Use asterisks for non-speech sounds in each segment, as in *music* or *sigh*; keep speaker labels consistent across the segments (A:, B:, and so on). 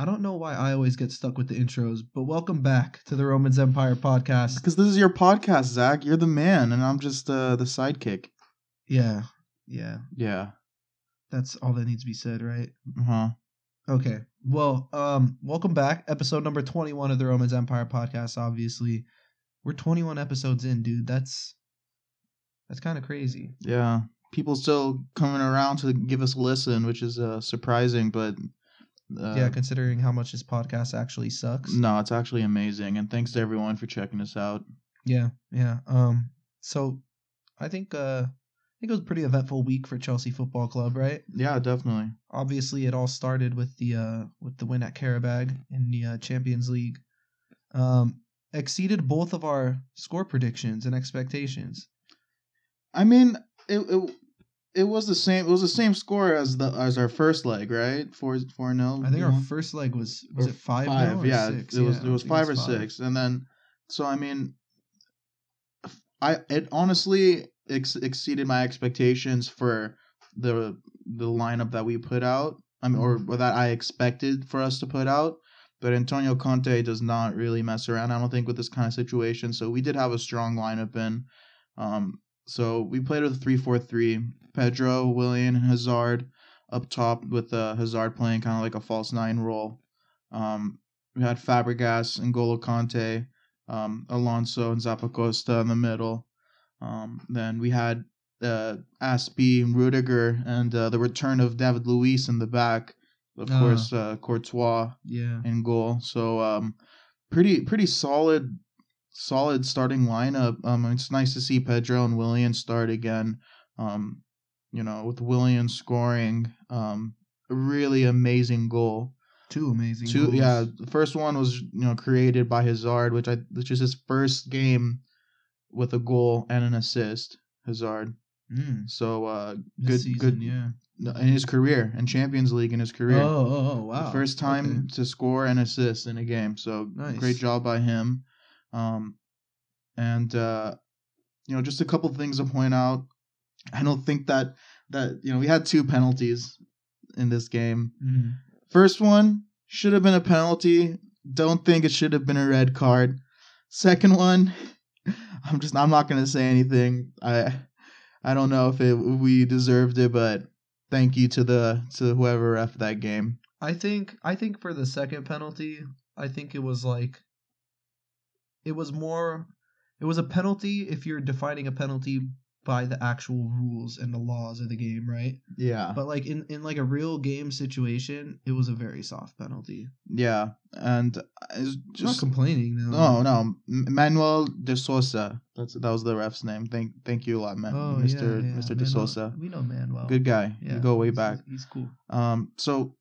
A: I don't know why I always get stuck with the intros, but welcome back to the Romans Empire podcast.
B: Because this is your podcast, Zach. You're the man, and I'm just uh, the sidekick.
A: Yeah, yeah,
B: Yeah.
A: that's all that needs to be said, right?
B: Uh huh.
A: Okay. Well, um, welcome back, episode number twenty-one of the Romans Empire podcast. Obviously, we're twenty-one episodes in, dude. That's that's kind of crazy.
B: Yeah. People still coming around to give us a listen, which is uh, surprising, but uh,
A: yeah, considering how much this podcast actually sucks.
B: no, it's actually amazing. And thanks to everyone for checking us out.
A: Yeah, yeah. Um, so I think uh, I think it was a pretty eventful week for Chelsea Football Club, right?
B: Yeah, definitely.
A: Obviously, it all started with the uh with the win at Qarabag in the uh, Champions League. Um, exceeded both of our score predictions and expectations.
B: I mean, it, it it was the same. It was the same score as the as our first leg, right? Four four nil.
A: I think our first leg was was
B: Or
A: it five?
B: five. yeah,
A: six?
B: it was it was five or
A: it's
B: six, and then so I mean, I it honestly ex- exceeded my expectations for the the lineup that we put out. I mean, or, or that I expected for us to put out. But Antonio Conte does not really mess around. I don't think with this kind of situation. So we did have a strong lineup in. Um, so we played with a three four three. Pedro, Willian, and Hazard up top with uh, Hazard playing kind of like a false nine role. Um, we had Fabregas and Golo Kanté, um, Alonso and Zappacosta in the middle. Um, then we had uh, Azpi and Rudiger and uh, the return of David Luiz in the back. Of
A: Ah.
B: course, uh, Courtois
A: Yeah.
B: in goal. So um, pretty pretty solid solid starting lineup. Um, it's nice to see Pedro and Willian start again. Um, you know, with Willian scoring um, a really amazing goal.
A: Two amazing.
B: Two,
A: goals.
B: yeah. The first one was you know created by Hazard, which I which is his first game with a goal and an assist. Hazard.
A: Mm,
B: So uh, good
A: season,
B: good
A: Yeah.
B: in his career in Champions League in his career.
A: Oh, oh, oh, wow.
B: The first time
A: Okay.
B: to score and assist in a game. So
A: Nice.
B: great job by him. Um, and uh, you know, just a couple things to point out. I don't think that that you know we had two penalties in this game.
A: Mhm.
B: First one should have been a penalty. Don't think it should have been a red card. Second one, *laughs* I'm just I'm not gonna say anything. I I don't know if it we deserved it, but thank you to the to whoever ref that game.
A: I think I think for the second penalty, I think it was like it was more it was a penalty if you're defining a penalty by the actual rules and the laws of the game, right?
B: Yeah.
A: But like in in like a real game situation, it was a very soft penalty.
B: Yeah, and it's
A: Just not complaining though.
B: no, no, Manuel de Sousa. That's that was the ref's name. Thank, thank you a lot, man,
A: Oh,
B: Mr.
A: yeah, yeah.
B: Mr. de Sousa.
A: We know Manuel.
B: Good guy.
A: Yeah,
B: you go way
A: he's-
B: back.
A: He's cool.
B: Um, so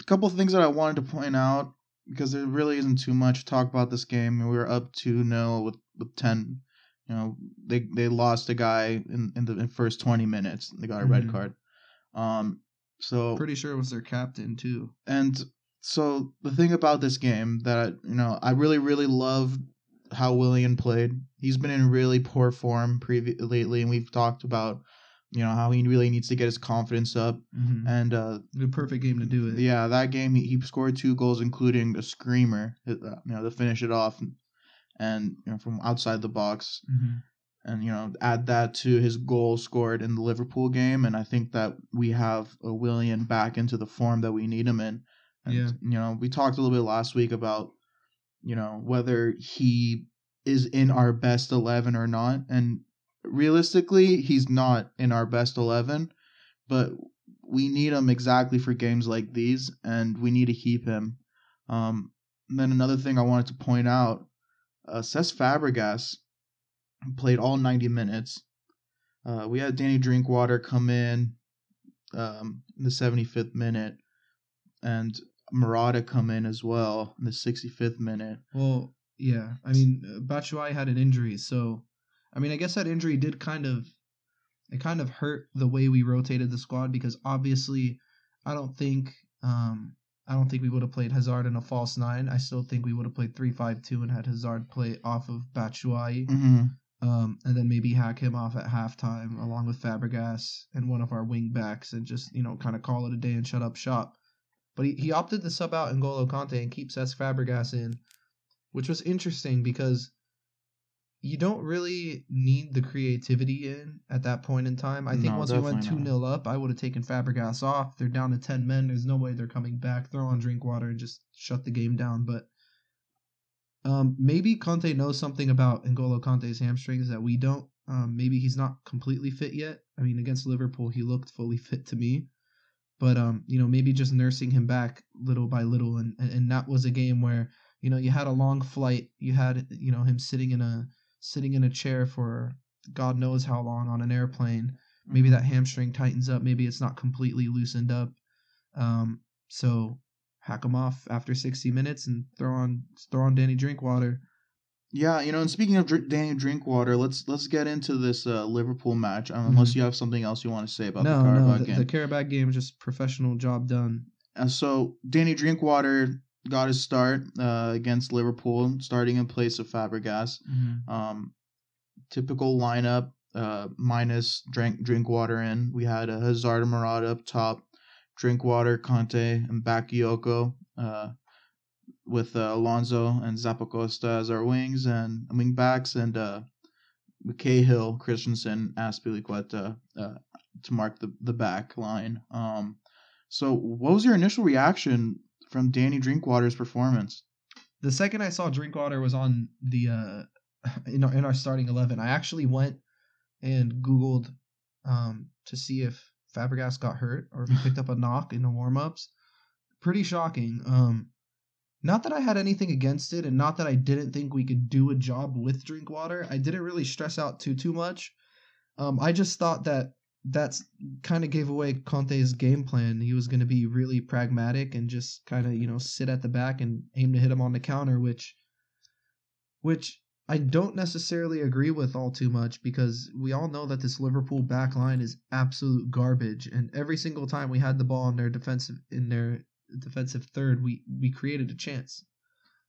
B: a couple of things that I wanted to point out because there really isn't too much to talk about this game. We were up two 0 with with ten. You know, they they lost a guy in in the in first twenty minutes. They got a red
A: Mhm.
B: card. Um, so
A: Pretty sure it was their captain too.
B: and so the thing about this game that you know I really really love how Willian played. He's been in really poor form previ- lately, and we've talked about you know how he really needs to get his confidence up.
A: Mm-hmm.
B: And uh,
A: The perfect game to do it.
B: yeah, that game he, he scored two goals, including a screamer, uh, you know, to finish it off, and you know from outside the box
A: hmm
B: and you know add that to his goal scored in the Liverpool game, and I think that we have a Willian back into the form that we need him in. And,
A: Yeah.
B: You know, we talked a little bit last week about you know whether he is in our best eleven or not, and realistically, he's not in our best eleven, but we need him exactly for games like these, and we need to keep him. Um, then another thing I wanted to point out, uh, Cesc Fabregas played all 90 minutes. Uh, we had Danny Drinkwater come in um, in the 75th minute, and Morata come in as well in the 65th minute.
A: Well, yeah. I mean, uh, Batshuayi had an injury, so I mean, I guess that injury did kind of it kind of hurt the way we rotated the squad because obviously, I don't think um I don't think we would have played Hazard in a false nine. I still think we would have played three five two and had Hazard play off of Batshuayi,
B: Mm-hmm.
A: um, and then maybe hack him off at halftime along with Fabregas and one of our wing backs, and just you know kind of call it a day and shut up shop. But he, he opted to sub out N'Golo Kanté and keep Cesc Fabregas in, which was interesting because you don't really need the creativity in at that point in time. I think
B: No,
A: once we went 2
B: definitely
A: 0 up, I would have taken Fabregas off. They're down to 10 men. There's no way they're coming back. Throw on Drinkwater and just shut the game down. But um, maybe Conte knows something about N'Golo Kanté's hamstrings that we don't. Um, maybe he's not completely fit yet. I mean, against Liverpool, he looked fully fit to me. But um, you know, maybe just nursing him back little by little, and, and and that was a game where you know you had a long flight, you had you know him sitting in a sitting in a chair for God knows how long on an airplane. Maybe that hamstring tightens up. Maybe it's not completely loosened up. Um, so hack him off after 60 minutes and throw on throw on Danny Drinkwater.
B: Yeah, you know, and speaking of Dr- Danny Drinkwater, let's let's get into this uh, Liverpool match. Um, Unless you have something else you want to say about
A: Mm-hmm. no,
B: the
A: no,
B: Carabao
A: the,
B: game.
A: the Carabao game just professional job done.
B: And so Danny Drinkwater got his start uh, against Liverpool, starting in place of Fabregas. Um, typical lineup uh, minus drink Drinkwater in. We had a Hazard and Morata up top, Drinkwater, Kanté, and Bakayoko. Uh, with uh, Alonso and Zappacosta as our wings and wing backs, and uh, Cahill, Christensen, Azpilicueta uh, to mark the, the back line. Um, so, what was your initial reaction from Danny Drinkwater's performance?
A: The second I saw Drinkwater was on the uh *laughs* in our, in our starting 11, I actually went and googled um to see if Fabregas got hurt or if he picked up a knock in the warm-ups. Pretty shocking. Um not that I had anything against it and not that I didn't think we could do a job with Drinkwater. I didn't really stress out too too much. Um I just thought that that's kind of gave away Conte's game plan. He was going to be really pragmatic and just kind of, you know, sit at the back and aim to hit him on the counter, which which I don't necessarily agree with all too much because we all know that this Liverpool back line is absolute garbage and every single time we had the ball in their defensive in their defensive third, we we created a chance.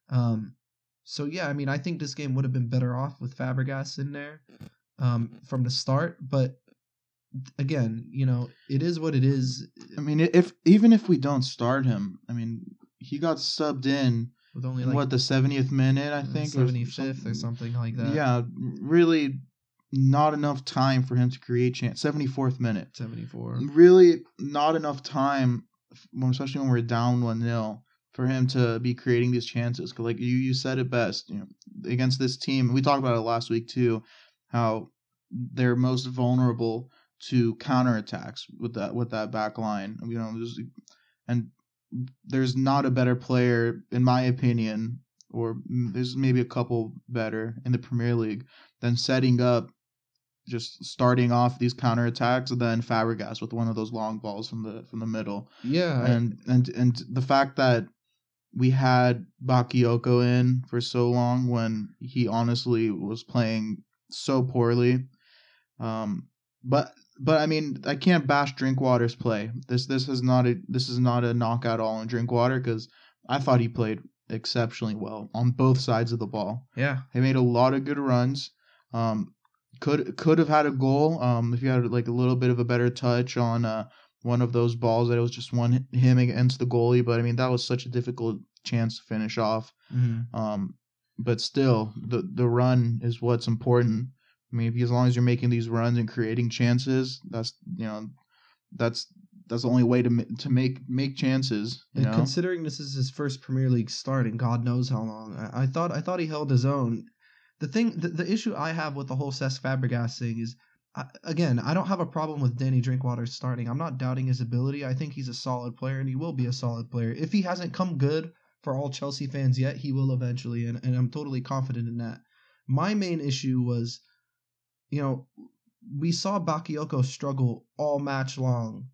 A: Um so yeah, I mean, I think this game would have been better off with Fabregas in there um from the start, but again, you know, it is what it is
B: I mean, if even if we don't start him, I mean, he got subbed in
A: with only like
B: what the 70th minute, I think,
A: 75th or something like that.
B: Yeah, really not enough time for him to create chance. 74th minute.
A: 74.
B: Really not enough time, especially when we're down 1 0, for him to be creating these chances. 'Cause like you, you said it best, you know, against this team, we talked about it last week too, how they're most vulnerable to counterattacks with that with that back line. You know, there's, and there's not a better player, in my opinion, or there's maybe a couple better in the Premier League than setting up, just starting off these counterattacks, and then Fabregas with one of those long balls from the from the middle,
A: Yeah, I-
B: and and and the fact that we had Bakayoko in for so long when he honestly was playing so poorly. Um, but but I mean, I can't bash Drinkwater's play. This this is not a this is not a knockout all on Drinkwater because I thought he played exceptionally well on both sides of the ball.
A: yeah.
B: He made a lot of good runs. Um, could could have had a goal. Um, if he had like a little bit of a better touch on uh one of those balls that it was just one him against the goalie. But I mean, that was such a difficult chance to finish off.
A: Mm-hmm.
B: Um, but still, the the run is what's important. I mean, as long as you're making these runs and creating chances, that's you know, that's that's the only way to to make make chances. You
A: And
B: know,
A: considering this is his first Premier League start and God knows how long, I, I thought I thought he held his own. The thing, the, the issue I have with the whole Cesc Fabregas thing is, I, again, I don't have a problem with Danny Drinkwater starting. I'm not doubting his ability. I think he's a solid player and he will be a solid player. If he hasn't come good for all Chelsea fans yet, he will eventually, and, and I'm totally confident in that. My main issue was, you know, we saw Bakayoko struggle all match long.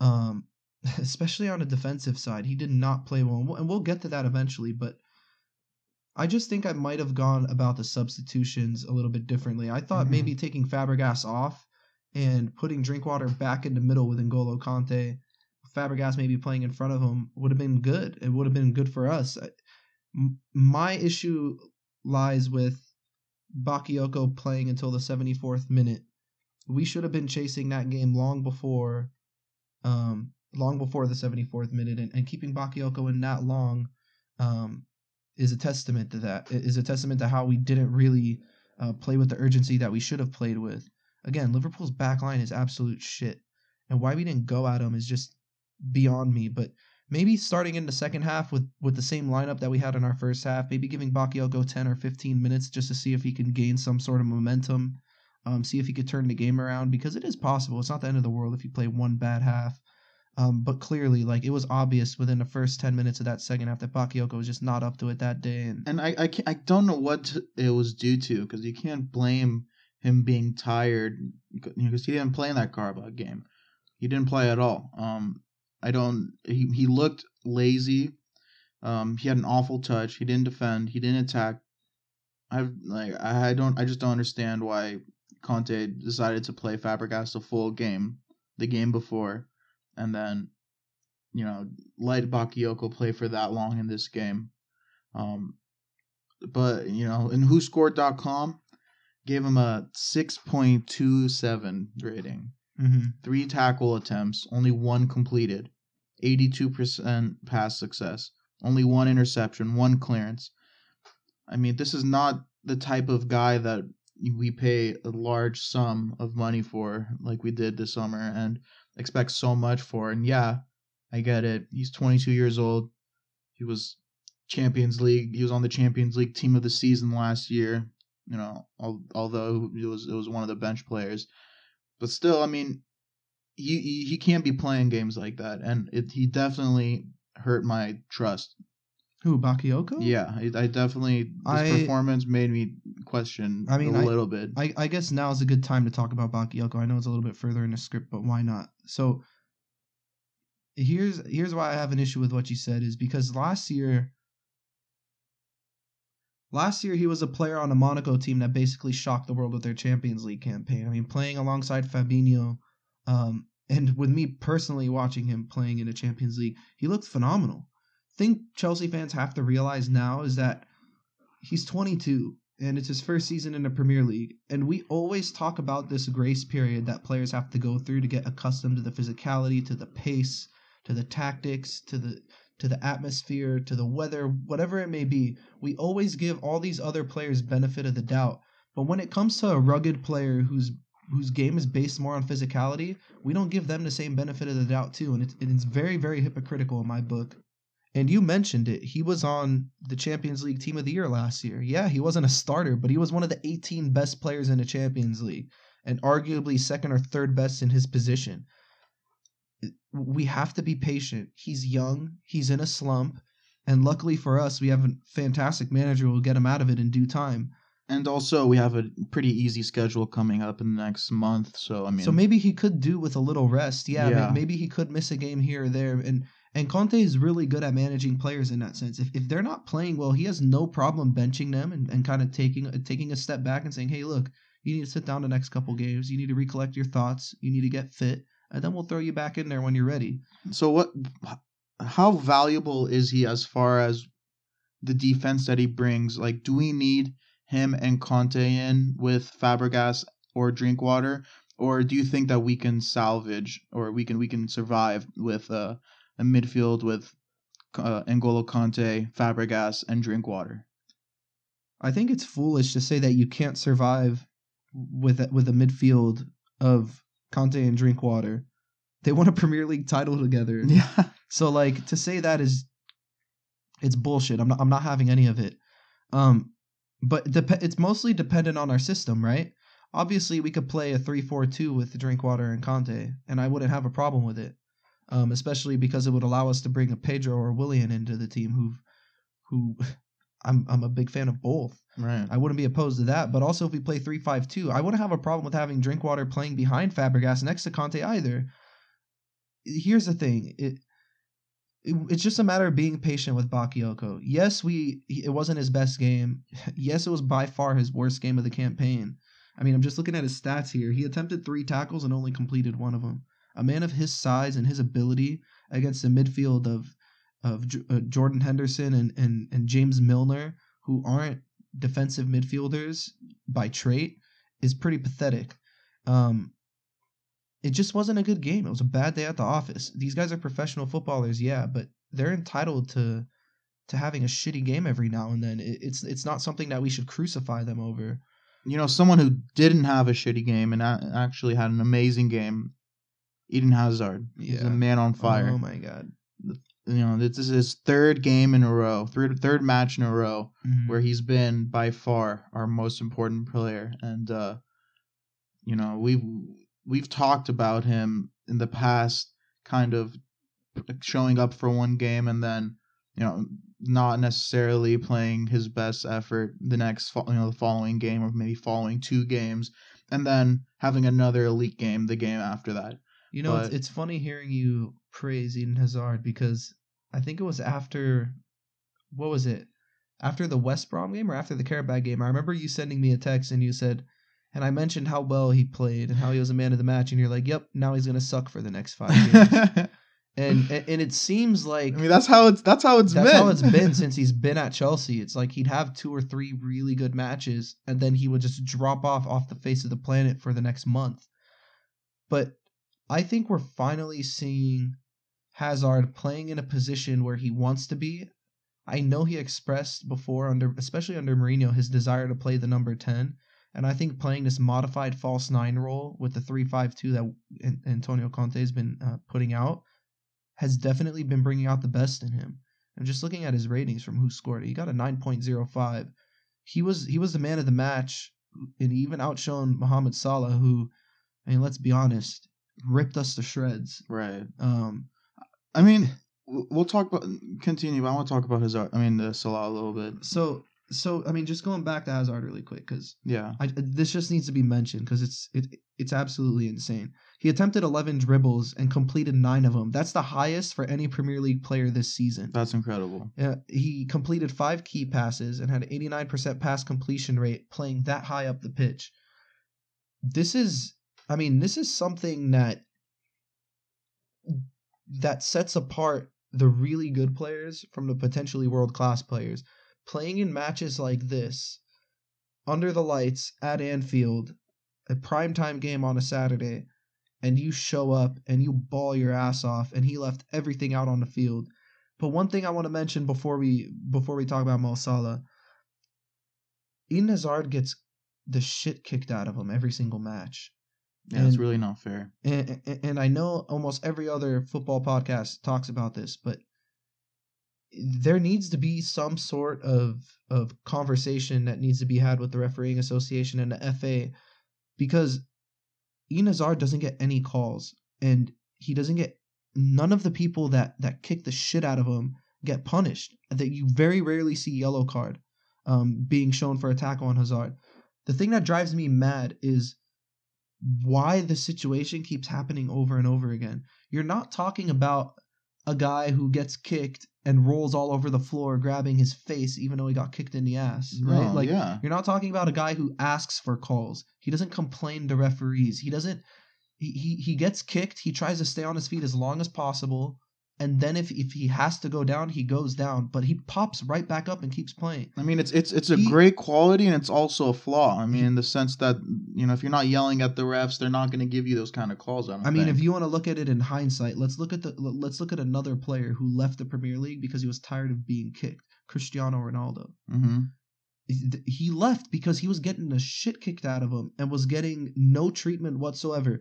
A: Um, *laughs* especially on the defensive side. He did not play well, and we'll, and we'll get to that eventually. But I just think I might have gone about the substitutions a little bit differently. I thought
B: Mhm.
A: maybe taking Fabregas off and putting Drinkwater back in the middle with N'Golo Kanté, Fabregas maybe playing in front of him would have been good. It would have been good for us. I- m- My issue lies with Bakayoko playing until the 74th minute. We should have been chasing that game long before um, long before the 74th minute, and, and keeping Bakayoko in that long um, is a testament to that. It is a testament to how we didn't really uh, play with the urgency that we should have played with. Again, Liverpool's back line is absolute shit, and why we didn't go at them is just beyond me. But maybe starting in the second half with with the same lineup that we had in our first half, maybe giving Bakayoko 10 or 15 minutes just to see if he can gain some sort of momentum, um, see if he could turn the game around because it is possible. It's not the end of the world if you play one bad half. Um, but clearly, like it was obvious within the first ten minutes of that second half that Bakayoko was just not up to it that day. And,
B: and I I, I don't know what it was due to because you can't blame him being tired because he didn't play in that Karabakh game. He didn't play at all. Um, I don't. He he looked lazy. Um, he had an awful touch. He didn't defend. He didn't attack. I like. I don't. I just don't understand why Conte decided to play Fabregas the full game, the game before, and then, you know, let Bakayoko play for that long in this game. Um, but you know, in WhoScored.com gave him a six point two seven rating.
A: mm-hmm.
B: Three tackle attempts, only one completed. 82% pass success, only one interception, one clearance. I mean, this is not the type of guy that we pay a large sum of money for, like we did this summer, and expect so much for. And yeah, I get it. He's 22 years old. He was Champions League. He was on the Champions League team of the season last year. You know, although it was it was one of the bench players, but still, I mean, he he can't be playing games like that, and it he definitely hurt my trust.
A: Who Bakayoko?
B: Yeah, I, I definitely his
A: I-
B: performance made me question
A: I mean,
B: a
A: I-
B: little bit.
A: I, I guess now is a good time to talk about Bakayoko. I know it's a little bit further in the script, but why not? So here's here's why I have an issue with what you said is because last year last year he was a player on a Monaco team that basically shocked the world with their Champions League campaign. I mean, playing alongside Fabinho, um, and with me personally watching him playing in the Champions League, he looked phenomenal. Thing Chelsea fans have to realize now is that he's 22 and it's his first season in the Premier League. And we always talk about this grace period that players have to go through to get accustomed to the physicality, to the pace, to the tactics, to the to the atmosphere, to the weather, whatever it may be. We always give all these other players benefit of the doubt. But when it comes to a rugged player whose whose game is based more on physicality, we don't give them the same benefit of the doubt too, and it's it's very very hypocritical in my book. And you mentioned it. He was on the Champions League Team of the Year last year. Yeah, he wasn't a starter, but he was one of the 18 best players in the Champions League and arguably second or third best in his position. We have to be patient. He's young, he's in a slump, and luckily for us, we have a fantastic manager who will get him out of it in due time.
B: And also, we have a pretty easy schedule coming up in the next month. So I mean,
A: So maybe he could do with a little rest. Yeah,
B: Yeah.
A: maybe he could miss a game here or there. And and Conte is really good at managing players in that sense. If if they're not playing well, he has no problem benching them and, and kind of taking taking a step back and saying, hey, look, you need to sit down the next couple games. You need to recollect your thoughts. You need to get fit, and then we'll throw you back in there when you're ready.
B: So what? How valuable is he as far as the defense that he brings? Like, do we need him and Kanté in with Fabregas or Drinkwater, or do you think that we can salvage or we can we can survive with uh, a midfield with uh, N'Golo Kanté, Fabregas, and Drinkwater?
A: I think it's foolish to say that you can't survive with a, with a midfield of Kanté and Drinkwater. They won a Premier League title together. *laughs*
B: Yeah.
A: So like to say that is it's bullshit. I'm not I'm not having any of it. Um but it's mostly dependent on our system, right? Obviously we could play a 3-4-2 with Drinkwater and Kanté and I wouldn't have a problem with it. Um especially because it would allow us to bring a Pedro or Willian into the team who who *laughs* I'm I'm a big fan of both.
B: Right.
A: I wouldn't be opposed to that. But also, if we play 3 5 2, I wouldn't have a problem with having Drinkwater playing behind Fabregas next to Kanté either. Here's the thing it it's just a matter of being patient with Bakayoko. Yes, we it wasn't his best game. *laughs* Yes, it was by far his worst game of the campaign. I mean, I'm just looking at his stats here. He attempted three tackles and only completed one of them. A man of his size and his ability against the midfield of of uh, Jordan Henderson and, and and James Milner, who aren't defensive midfielders by trait, is pretty pathetic. Um, it just wasn't a good game. It was a bad day at the office. These guys are professional footballers, yeah, but they're entitled to to having a shitty game every now and then. It, it's it's not something that we should crucify them over.
B: You know, someone who didn't have a shitty game and a- actually had an amazing game, Eden Hazard. He's
A: Yeah.
B: a man on fire.
A: Oh my god.
B: You know, this is his third game in a row, third third match in a row
A: Mhm.
B: where he's been by far our most important player. And uh, you know, we've we've talked about him in the past, kind of showing up for one game and then you know not necessarily playing his best effort the next you know the following game or maybe following two games and then having another elite game the game after that
A: You know, it's, it's funny hearing you praise Eden Hazard because I think it was after, what was it? After the West Brom game or after the Carabao game? I remember you sending me a text and you said, and I mentioned how well he played and how he was a man of the match, and you're like, "Yep, now he's gonna suck for the next five *laughs*
B: years."
A: And, and and it seems like I
B: mean that's how it's that's how it's
A: that's
B: been
A: how it's been *laughs* since he's been at Chelsea. It's like he'd have two or three really good matches, and then he would just drop off off the face of the planet for the next month. But I think we're finally seeing Hazard playing in a position where he wants to be. I know he expressed before under, especially under Mourinho, his desire to play the number ten, and I think playing this modified false nine role with the three five two that Antonio Conte has been uh, putting out has definitely been bringing out the best in him. And just looking at his ratings from who scored it, he got a 9.05. He was he was the man of the match and he even outshone Mohamed Salah, who, I mean, let's be honest, ripped us to shreds.
B: right
A: Um,
B: i mean we'll talk about continue but i want to talk about his i mean the salah a little bit
A: so so I mean, just going back to Hazard really quick because
B: yeah
A: I, this just needs to be mentioned because it's it, it's absolutely insane. He attempted 11 dribbles and completed nine of them. That's the highest for any Premier League player this season.
B: that's incredible
A: Uh, he completed five key passes and had 89% pass completion rate playing that high up the pitch. This is, I mean, this is something that that sets apart the really good players from the potentially world class players. Playing in matches like this, under the lights at Anfield, a primetime game on a Saturday, and you show up and you ball your ass off, and he left everything out on the field. But one thing I want to mention before we before we talk about Mo Salah, Eden Hazard gets the shit kicked out of him every single match.
B: yeah it's really not fair
A: And, and, and I know almost every other football podcast talks about this, but there needs to be some sort of of conversation that needs to be had with the refereeing association and the FA because Eden Hazard doesn't get any calls and he doesn't get none of the people that that kick the shit out of him get punished. That you very rarely see yellow card um, being shown for a tackle on Hazard. The thing that drives me mad is why the situation keeps happening over and over again. You're not talking about a guy who gets kicked and rolls all over the floor grabbing his face even though he got kicked in the ass, right?
B: No,
A: like
B: yeah
A: you're not talking about a guy who asks for calls. He doesn't complain to referees. He doesn't he, he, he gets kicked, he tries to stay on his feet as long as possible, and then if if he has to go down, he goes down, but he pops right back up and keeps playing.
B: I mean, it's it's it's a
A: He-
B: great quality and it's also a flaw. I mean, in the sense that you know, if you're not yelling at the refs, they're not going to give you those kind of calls. I,
A: I mean, if you want to look at it in hindsight, let's look at the let's look at another player who left the Premier League because he was tired of being kicked. Cristiano Ronaldo.
B: Mm-hmm
A: He- He left because he was getting the shit kicked out of him and was getting no treatment whatsoever.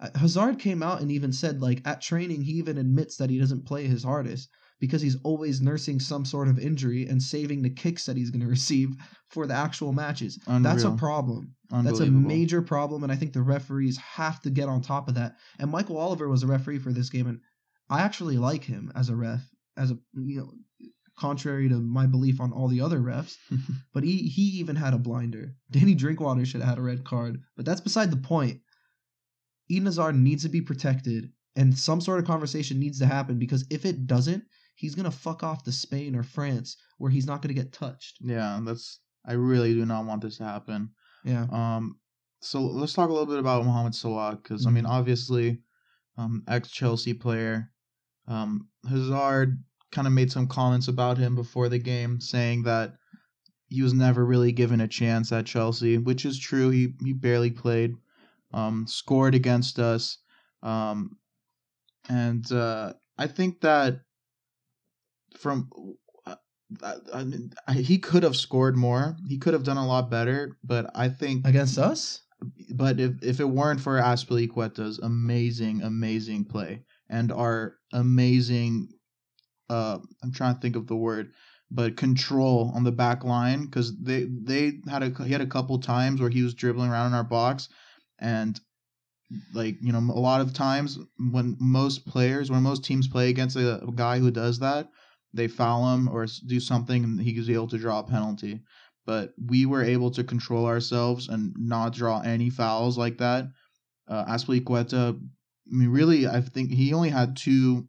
A: Uh, Hazard came out and even said, like, at training, he even admits that he doesn't play his hardest because he's always nursing some sort of injury and saving the kicks that he's going *laughs* to receive for the actual matches. That's a problem. That's a major problem, and I think the referees have to get on top of that. And Michael Oliver was a referee for this game, and I actually like him as a ref, as a you know, contrary to my belief on all the other refs. *laughs* but he he even had a blinder. Danny Drinkwater should have had a red card, but that's beside the point. Eden Hazard needs to be protected, and some sort of conversation needs to happen because if it doesn't, he's gonna fuck off to Spain or France where he's not gonna get touched.
B: Yeah, that's. I really do not want this to happen.
A: Yeah.
B: Um, so let's talk a little bit about Mohamed Salah because I mean, obviously, um, ex Chelsea player, um, Hazard kind of made some comments about him before the game, saying that he was never really given a chance at Chelsea, which is true. He he barely played, um, scored against us, Um, and uh, I think that from uh, I, I mean, I, he could have scored more. He could have done a lot better, but I think
A: Against us?
B: but if, if it weren't for Azpilicueta's amazing, amazing play and our amazing, uh, I'm trying to think of the word, but control on the back line because they they had a he had a couple times where he was dribbling around in our box, and like you know a lot of times when most players when most teams play against a, a guy who does that, they foul him or do something and he is able to draw a penalty but we were able to control ourselves and not draw any fouls like that. Uh, I mean, really, I think he only had two.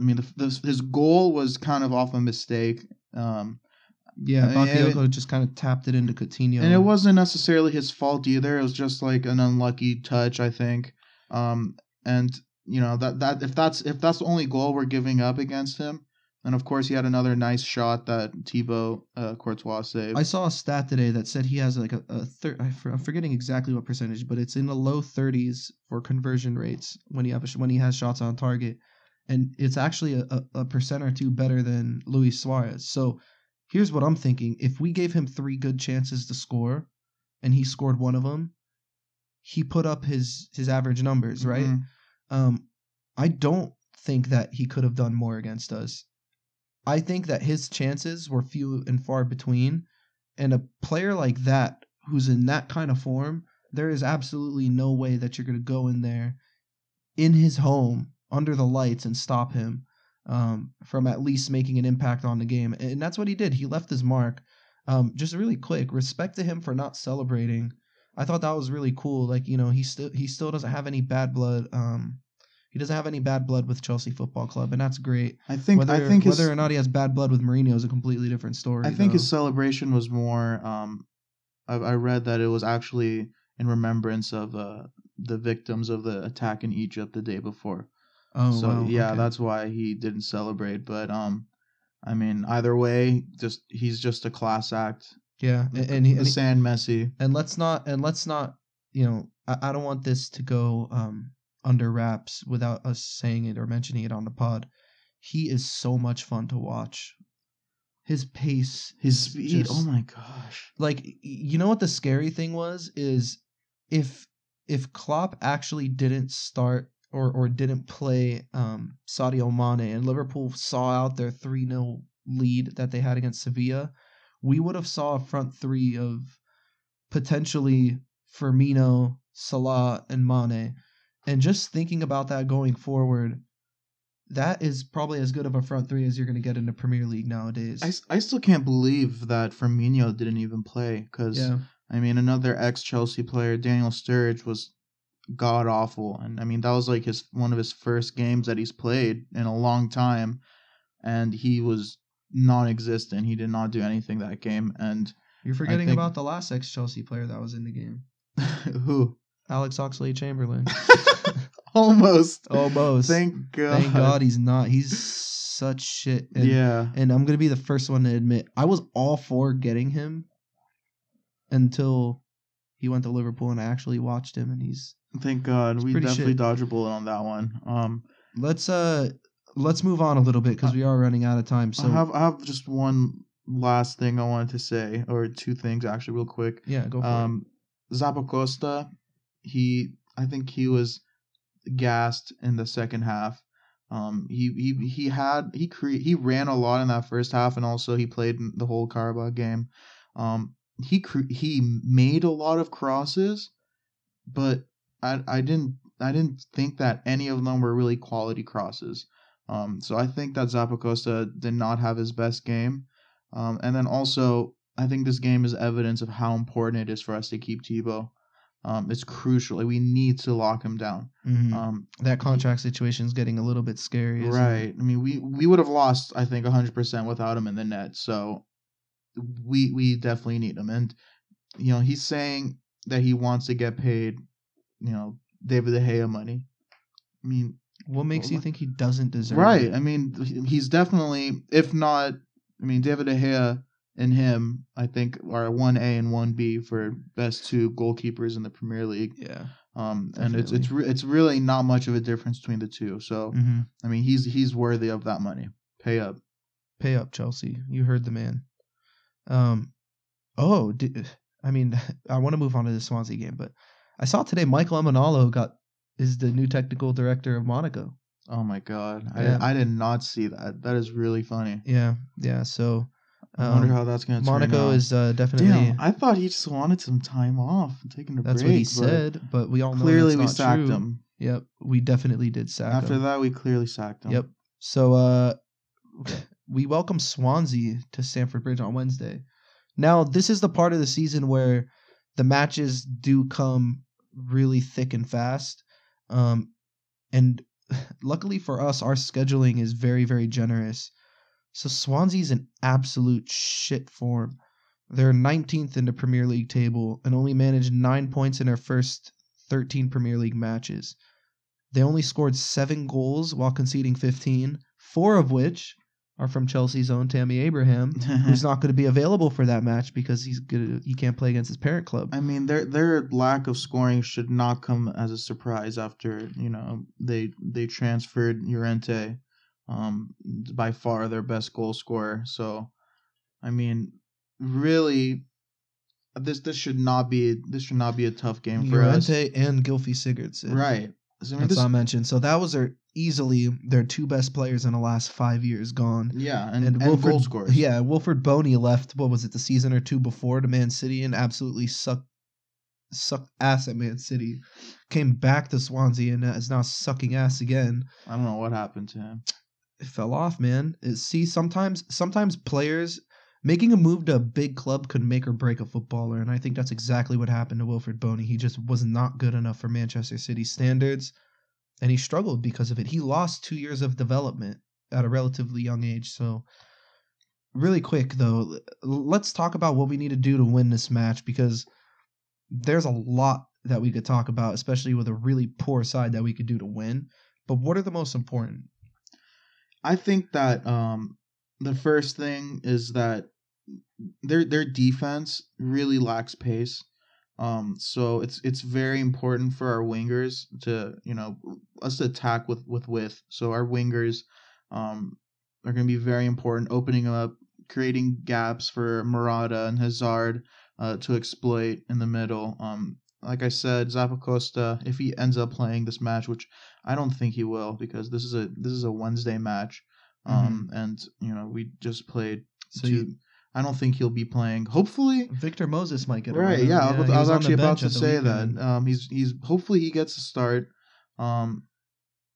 B: I mean, the, the, his goal was kind of off a mistake, um,
A: Yeah,
B: it-
A: Bakayoko just kind of tapped it into Coutinho.
B: and it wasn't necessarily his fault either. It was just like an unlucky touch, I think. Um, and you know that that if that's if that's the only goal we're giving up against him, then of course he had another nice shot that Thibaut uh, Courtois saved.
A: I saw a stat today that said he has like a, a thir- I for- I'm forgetting exactly what percentage, but it's in the low 30s for conversion rates when he have a, when he has shots on target, and it's actually a, a, a percent or two better than Luis Suarez. So here's what I'm thinking: if we gave him three good chances to score, and he scored one of them, he put up his his average numbers, right?
B: Mhm.
A: Um, I don't think that he could have done more against us. I think that his chances were few and far between, and a player like that who's in that kind of form, there is absolutely no way that you're going to go in there in his home under the lights and stop him um, from at least making an impact on the game. And that's what he did. He left his mark. Um, just really quick, respect to him for not celebrating. I thought that was really cool. Like you know, he still he still doesn't have any bad blood. Um, he doesn't have any bad blood with Chelsea Football Club, and that's great.
B: I think
A: whether
B: I think his,
A: whether or not he has bad blood with Mourinho is a completely different story.
B: I think his celebration was more. Um, I, I read that it was actually in remembrance of uh, the victims of the attack in Egypt the day before.
A: Oh
B: so
A: wow,
B: yeah,
A: okay.
B: that's why he didn't celebrate. But um, I mean, either way, just he's just a class act.
A: yeah, and and, he,
B: the
A: and,
B: sand Messi.
A: and let's not and let's not you know I, I don't want this to go um under wraps without us saying it or mentioning it on the pod. He is so much fun to watch. His pace,
B: His speed.
A: just-
B: oh my gosh.
A: like you know what the scary thing was is if if Klopp actually didn't start or or didn't play um Sadio Mane and Liverpool saw out their 3-0 lead that they had against Sevilla, we would have saw a front three of potentially Firmino, Salah and Mane. And just thinking about that going forward, that is probably as good of a front three as you're going to get in the Premier League nowadays.
B: I, I still can't believe that Firmino didn't even play because
A: yeah.
B: I mean another ex Chelsea player Daniel Sturridge was god awful and I mean that was like his one of his first games that he's played in a long time and he was non-existent he did not do anything that game and
A: You're forgetting
B: think-
A: about the last ex Chelsea player that was in the game. *laughs*
B: who
A: Alex Oxlade Chamberlain. *laughs*
B: almost
A: Almost.
B: thank god
A: Thank God he's not. He's such shit. And,
B: yeah
A: And I'm gonna be the first one to admit I was all for getting him until he went to Liverpool and I actually watched him and he's
B: thank god we
A: pretty
B: definitely
A: shit.
B: dodged a bullet on that one um
A: let's uh let's move on a little bit because we are running out of time. So
B: I have I have just one last thing I wanted to say, or two things actually, real quick.
A: yeah, go for
B: Um, Zappacosta, he I think he was gassed in the second half. Um, he he he had he cre- he ran a lot in that first half, and also he played the whole Carabao game. Um, he he made a lot of crosses, but I I didn't I didn't think that any of them were really quality crosses. Um, so I think that Zappacosta did not have his best game. Um, and then also, I think this game is evidence of how important it is for us to keep Thibaut. Um, it's crucial. We need to lock him down.
A: Mhm.
B: Um,
A: that contract situation is getting a little bit scary. isn't it?
B: right. I mean, we we would have lost, I think, 100% without him in the net. So we we definitely need him. And you know, he's saying that he wants to get paid, you know, David De Gea money. I mean,
A: What makes you think he doesn't deserve
B: right.
A: it?
B: I mean, he's definitely, if not, I mean, David De Gea and him, I think, are one A and one B for best two goalkeepers in the Premier League.
A: Yeah.
B: Um, and it's it's re- it's really not much of a difference between the two. So
A: hmm
B: I mean, he's he's worthy of that money. Pay up.
A: Pay up, Chelsea. You heard the man. Um, oh, I mean, *laughs* I want to move on to the Swansea game, but I saw today Michael Emenalo got is the new technical director of Monaco.
B: Oh my god,
A: Yeah.
B: I I did not see that. That is really funny.
A: Yeah, yeah. So
B: I wonder
A: um,
B: how that's gonna turn
A: Monaco is uh, definitely
B: Damn, I thought he just wanted some time off and taking a
A: that's
B: break.
A: That's what he said, but we all know
B: Clearly, we sacked
A: true.
B: him.
A: Yep, we definitely did sack him.
B: After
A: him.
B: that, we clearly sacked him.
A: Yep. So uh *laughs* we welcome Swansea to Stamford Bridge on Wednesday. Now, this is the part of the season where the matches do come really thick and fast. Um and *laughs* luckily for us, our scheduling is very, very generous. So Swansea's in absolute shit form. They're 19th in the Premier League table and only managed nine points in their first 13 Premier League matches. They only scored seven goals while conceding 15, four of which are from Chelsea's own Tammy Abraham, who's *laughs* not going to be available for that match because he's. He can't play against his parent club.
B: I mean, their their lack of scoring should not come as a surprise after you know they they transferred Llorente, um, by far their best goal scorer. So, I mean, really, this this should not be this should not be a tough game for us.
A: Llorente and Gylfi Sigurdsson.
B: Right. I mean,
A: That's
B: this,
A: not mentioned. So that was their easily their two best players in the last five years gone.
B: yeah, and,
A: And,
B: and,
A: Wilfried,
B: goal scorers.
A: Yeah, Wilfried Bony left. What was it? The season or two before to Man City and absolutely sucked sucked ass at Man City. Came back to Swansea and is now sucking ass again.
B: I don't know what happened to him.
A: It fell off, man. It- see, sometimes sometimes players making a move to a big club could make or break a footballer, and I think that's exactly what happened to Wilfried Bony. He just was not good enough for Manchester City standards, and he struggled because of it. He lost two years of development at a relatively young age. So, really quick though, let's talk about what we need to do to win this match because there's a lot that we could talk about, especially with a really poor side that we could do to win. But what are the most important?
B: I think that um, the first thing is that their their defense really lacks pace. Um, so it's it's very important for our wingers to you know us to attack with with width. So our wingers um, are going to be very important, opening up, creating gaps for Morata and Hazard uh, to exploit in the middle. Um, like I said, Zappacosta, if he ends up playing this match, which I don't think he will, because this is a this is a Wednesday match, um, and you know we just played.
A: So
B: two,
A: you,
B: I don't think he'll be playing. Hopefully,
A: Victor Moses might get a
B: right?
A: run.
B: Yeah, I was, actually about to say
A: weekend.
B: that. Um, he's he's hopefully he gets a start. Um,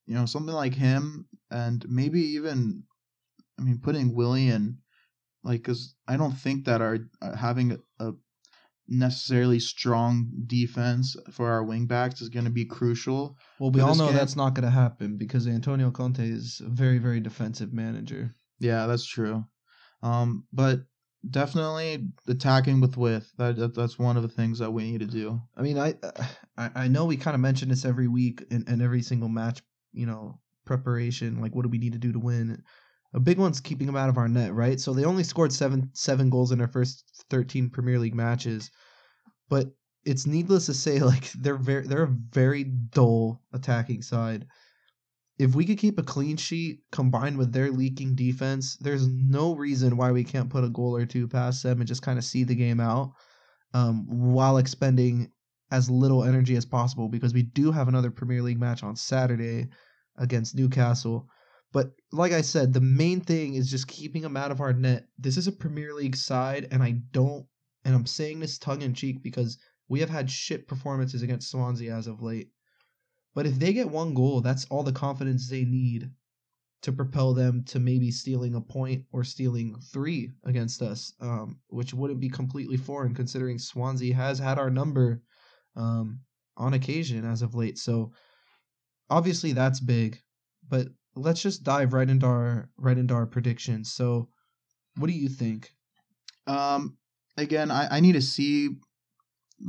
B: you know, something like him, and maybe even, I mean, putting Willian, like, cause I don't think that our uh, having a necessarily strong defense for our wingbacks is going to be crucial.
A: Well, we all know
B: game.
A: that's not going to happen because Antonio Conte is a very, very defensive manager.
B: Yeah, that's true. Um, but definitely attacking with width. That, that that's one of the things that we need to do.
A: I mean, I I, I know we kind of mention this every week and, and every single match, you know, preparation. Like, what do we need to do to win? A big one's keeping them out of our net, right? So they only scored seven seven goals in their first thirteen Premier League matches, but it's needless to say, *laughs* like they're very they're a very dull attacking side. If we could keep a clean sheet combined with their leaking defense, there's no reason why we can't put a goal or two past them and just kind of see the game out, um, while expending as little energy as possible because we do have another Premier League match on Saturday against Newcastle. But like I said, the main thing is just keeping them out of our net. This is a Premier League side, and I don't, and I'm saying this tongue in cheek because we have had shit performances against Swansea as of late. But if they get one goal, that's all the confidence they need to propel them to maybe stealing a point or stealing three against us, um, which wouldn't be completely foreign considering Swansea has had our number um, on occasion as of late. So obviously that's big, but let's just dive right into our right into our predictions. So, what do you think?
B: Um, again, I, I need to see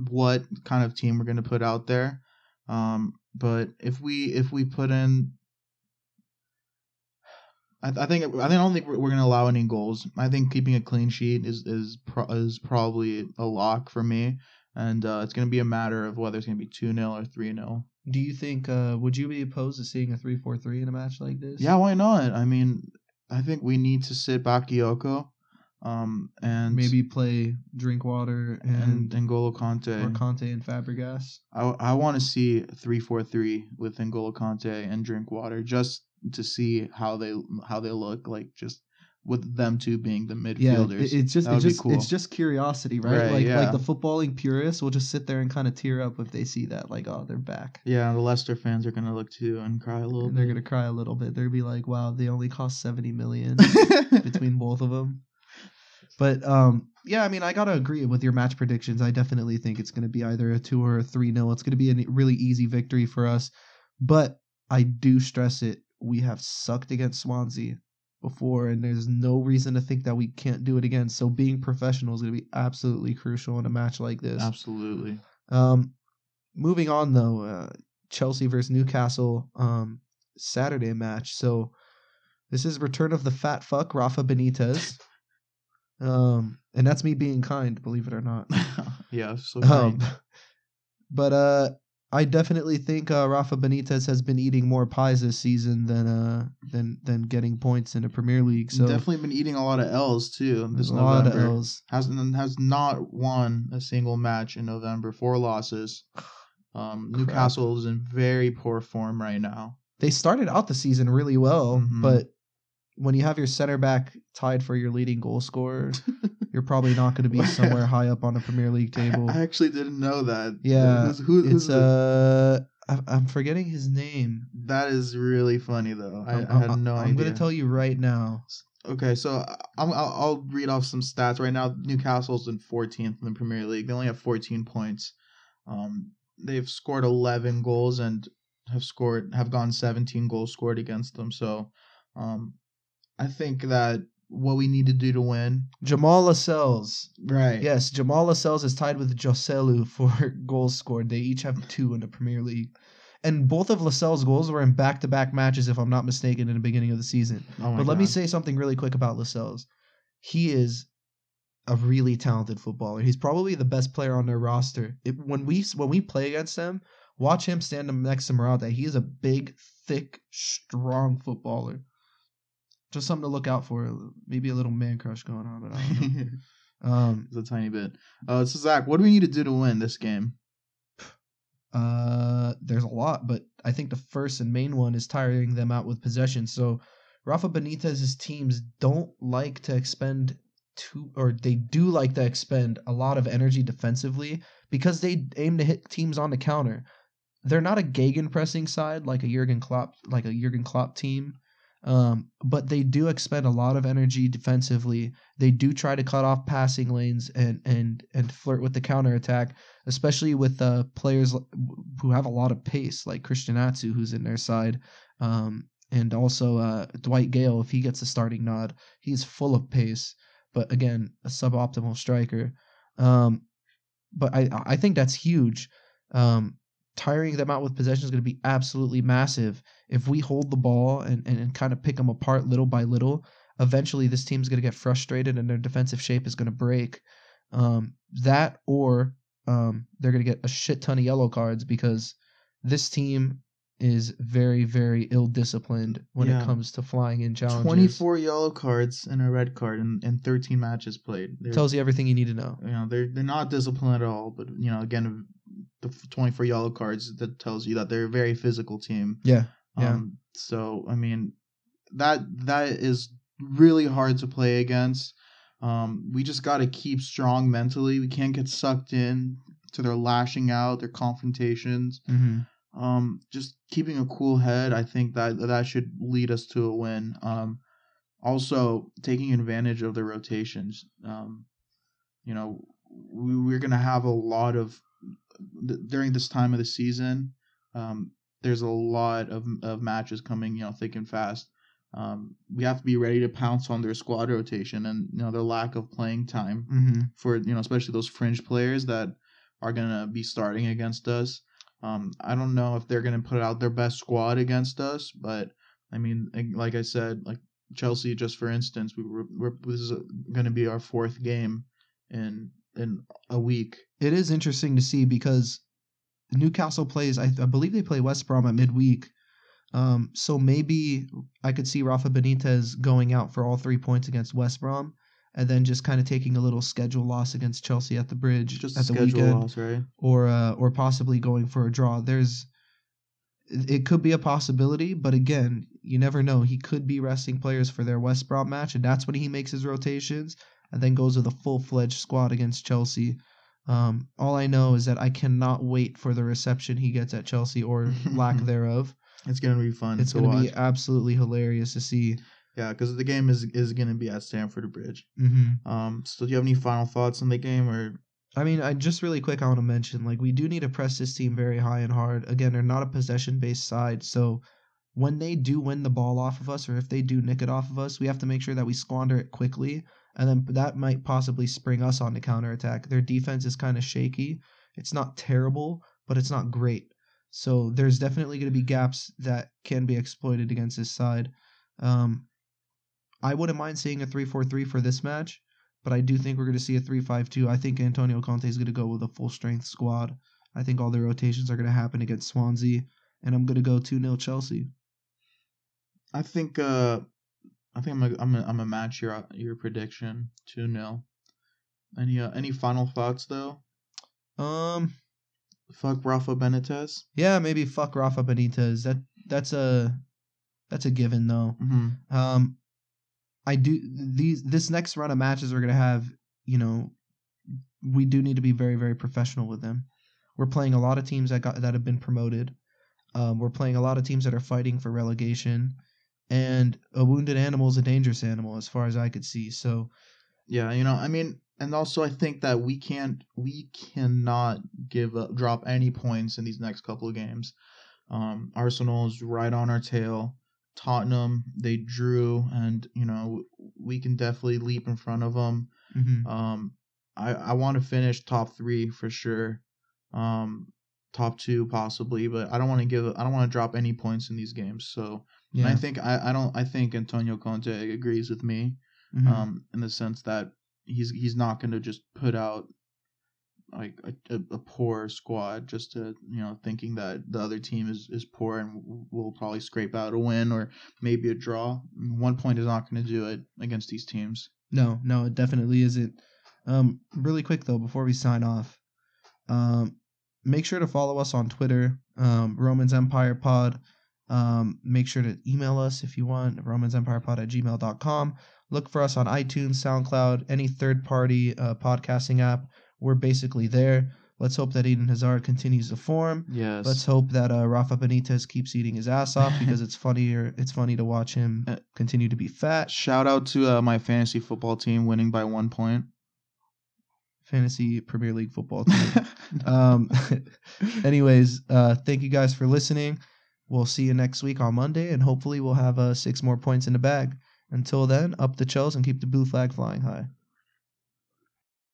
B: what kind of team we're going to put out there. Um, but if we if we put in, I, I think I don't think we're, we're going to allow any goals. I think keeping a clean sheet is is pro, is probably a lock for me. and uh, it's going to be a matter of whether it's going to be two 0 or three 0
A: Do you think? Uh, would you be opposed to seeing a three-four-three in a match like this?
B: Yeah, why not? I mean, I think we need to sit Bakayoko, um, and
A: Maybe play Drinkwater and,
B: and N'Golo Kanté.
A: or Conte and Fabregas.
B: I I want to see three four three with N'Golo Kanté and Drinkwater just to see how they how they look like just with them two being the
A: Yeah,
B: midfielders.
A: it- it's just it's just
B: cool.
A: it's just curiosity, right?
B: Right,
A: like
B: yeah.
A: like the footballing purists will just sit there and kind of tear up if they see that, like, oh, they're back.
B: yeah, the Leicester fans are gonna look too and cry a little
A: they're
B: bit.
A: gonna cry a little bit. They'll be like, "Wow, they only cost seventy million *laughs* between both of them." But um, yeah, I mean, I gotta agree with your match predictions. I definitely think it's gonna be either a two or a three 0 It's gonna be a really easy victory for us. But I do stress it. We have sucked against Swansea before, and there's no reason to think that we can't do it again. So being professional is gonna be absolutely crucial in a match like this.
B: Absolutely.
A: Um, moving on though, uh, Chelsea versus Newcastle, um, Saturday match. So this is return of the fat fuck Rafa Benitez. *laughs* Um, and that's me being kind, believe it or not. *laughs*
B: yeah, so
A: Um, *laughs* but uh, I definitely think uh, Rafa Benitez has been eating more pies this season than uh than than getting points in the Premier League. So
B: definitely been eating a lot of L's too
A: there's
B: this
A: a lot
B: November.
A: of L's.
B: Has has not won a single match in November. Four losses. Um, *sighs* Newcastle is in very poor form right now.
A: They started out the season really well,
B: Mhm.
A: but when you have your center back tied for your leading goal scorer, *laughs* you're probably not going to be somewhere *laughs* high up on the Premier League table.
B: I actually didn't know that.
A: Yeah,
B: Who's, who, who's
A: It's uh, I- I'm forgetting his name.
B: that is really funny though. I,
A: I'm-
B: I had
A: I'm-
B: no
A: I'm gonna tell you right now.
B: Okay, so I'm, I'll, I'll read off some stats right now. Newcastle's in 14th in the Premier League. They only have 14 points. Um, they've scored 11 goals and have scored have gone 17 goals scored against them. So, um, I think that what we need to do to win,
A: Jamal Lascelles.
B: right?
A: Yes, Jamal Lascelles is tied with Joselu *laughs* for goals scored. They each have two in the Premier League. And both of Lascelles' goals were in back to back matches, if I'm not mistaken, in the beginning of the season.
B: Oh
A: But let me say something really quick about Lascelles. He is a really talented footballer. He's probably the best player on their roster. It, when we when we play against them, watch him stand next to Morata. He is a big, thick, strong footballer. Just something to look out for. Maybe a little man crush going on, but I don't know. *laughs* Um,
B: It's a tiny bit. Uh, so Zach, what do we need to do to win this game?
A: Uh, there's a lot, but I think the first and main one is tiring them out with possession. So Rafa Benitez's teams don't like to expend too, or they do like to expend a lot of energy defensively because they aim to hit teams on the counter. They're not a Gegenpressing side like a Jurgen Klopp, like a Jurgen Klopp team. Um, but they do expend a lot of energy defensively. They do try to cut off passing lanes and and and flirt with the counter attack especially with uh, players who have a lot of pace, like Christian Atsu, who's in their side, um, and also uh, Dwight Gayle. If he gets a starting nod, he's full of pace, but again, a suboptimal striker. Um, but I I think that's huge. Um, tiring them out with possession is going to be absolutely massive. If we hold the ball and, and, and kind of pick them apart little by little, eventually this team's going to get frustrated and their defensive shape is going to break. Um, that or um, they're going to get a shit ton of yellow cards because this team is very, very ill disciplined when
B: Yeah.
A: it comes to flying in challenges.
B: 24 yellow cards and a red card in, in 13 matches played. They're,
A: tells you everything you need to know.
B: you know they're they're not disciplined at all. But you know again, the 24 yellow cards that tells you that they're a very physical team.
A: Yeah, yeah.
B: Um, so I mean, that that is really hard to play against. Um, we just got to keep strong mentally. We can't get sucked in to their lashing out, their confrontations.
A: Mm-hmm.
B: Um, just keeping a cool head. I think that that should lead us to a win. Um, also taking advantage of the rotations. Um, you know, we, we're gonna have a lot of th- during this time of the season. Um, there's a lot of of matches coming, you know, thick and fast. Um, we have to be ready to pounce on their squad rotation and you know their lack of playing time
A: Mm-hmm.
B: for you know especially those fringe players that are gonna be starting against us. Um, I don't know if they're gonna put out their best squad against us, but I mean, like- I said, like Chelsea, just for instance, we were, we're this is going to be our fourth game in in a week.
A: it is interesting to see because Newcastle plays. I, I believe they play West Brom at midweek. Um, so maybe I could see Rafa Benitez going out for all three points against West Brom, and then just kind of taking a little schedule loss against Chelsea at the bridge
B: Just
A: at the
B: schedule
A: weekend,
B: loss, right?
A: or uh, or possibly going for a draw. There's it could be a possibility, but again, you never know. He could be resting players for their West Brom match, and that's when he makes his rotations, and then goes with a full fledged squad against Chelsea. Um, all I know is that I cannot wait for the reception he gets at Chelsea or *laughs* lack thereof.
B: It's gonna be fun.
A: It's
B: to
A: going to
B: watch.
A: be absolutely hilarious to see.
B: yeah, because the game is is gonna be at Stamford Bridge.
A: hmm
B: Um, so do you have any final thoughts on the game, or
A: I mean, I just really quick, I want to mention like we do need to press this team very high and hard. Again, they're not a possession based side, so when they do win the ball off of us, or if they do nick it off of us, we have to make sure that we squander it quickly, and then that might possibly spring us on the counterattack. Their defense is kind of shaky. It's not terrible, but it's not great. So there's definitely going to be gaps that can be exploited against this side. Um, I wouldn't mind seeing a 3 4 3 for this match, but I do think we're going to see a 3 5 2. I think Antonio Conte is going to go with a full strength squad. I think all the rotations are going to happen against Swansea, and I'm going to go 2 0 Chelsea.
B: I think uh, I think I'm a, I'm a, I'm a match your your prediction two 0 Any uh, any final thoughts though?
A: Um,
B: Fuck Rafa Benitez.
A: yeah, maybe fuck Rafa Benitez. That that's a that's a given though.
B: Mm-hmm.
A: Um, I do these this next run of matches we're gonna have. You know, we do need to be very very professional with them. We're playing a lot of teams that got that have been promoted. Um, we're playing a lot of teams that are fighting for relegation, and a wounded animal is a dangerous animal as far as I could see. So
B: Yeah, you know, I mean, and also I think that we can't, we cannot give up, drop any points in these next couple of games. Um, Arsenal is right on our tail. Tottenham, they drew, and you know, we can definitely leap in front of them.
A: mhm.
B: Um, I I want to finish top three for sure. Um, top two possibly, but I don't want to give, I don't want to drop any points in these games. So and I think I, I don't I think Antonio Conte agrees with me
A: mhm.
B: um, in the sense that he's he's not going to just put out like a, a, a poor squad just to you know thinking that the other team is, is poor and will probably scrape out a win or maybe a draw. One point is not going to do it against these teams.
A: No, no, it definitely isn't. Um, really quick though, before we sign off, um, make sure to follow us on Twitter, um, Romans Empire Pod. Um, make sure to email us if you want, romansempirepod at gmail.com. Look for us on iTunes, SoundCloud, any third party uh, podcasting app. We're basically there. Let's hope that Eden Hazard continues to form.
B: Yes.
A: Let's hope that uh, Rafa Benitez keeps eating his ass off *laughs* because it's funnier. It's funny to watch him
B: Uh,
A: continue to be fat.
B: Shout out to uh, my fantasy football team winning by one point.
A: Fantasy Premier League football team. *laughs* um *laughs* anyways uh thank you guys for listening. We'll see you next week on monday and hopefully we'll have uh six more points in the bag. Until then up the Chels and keep the blue flag flying high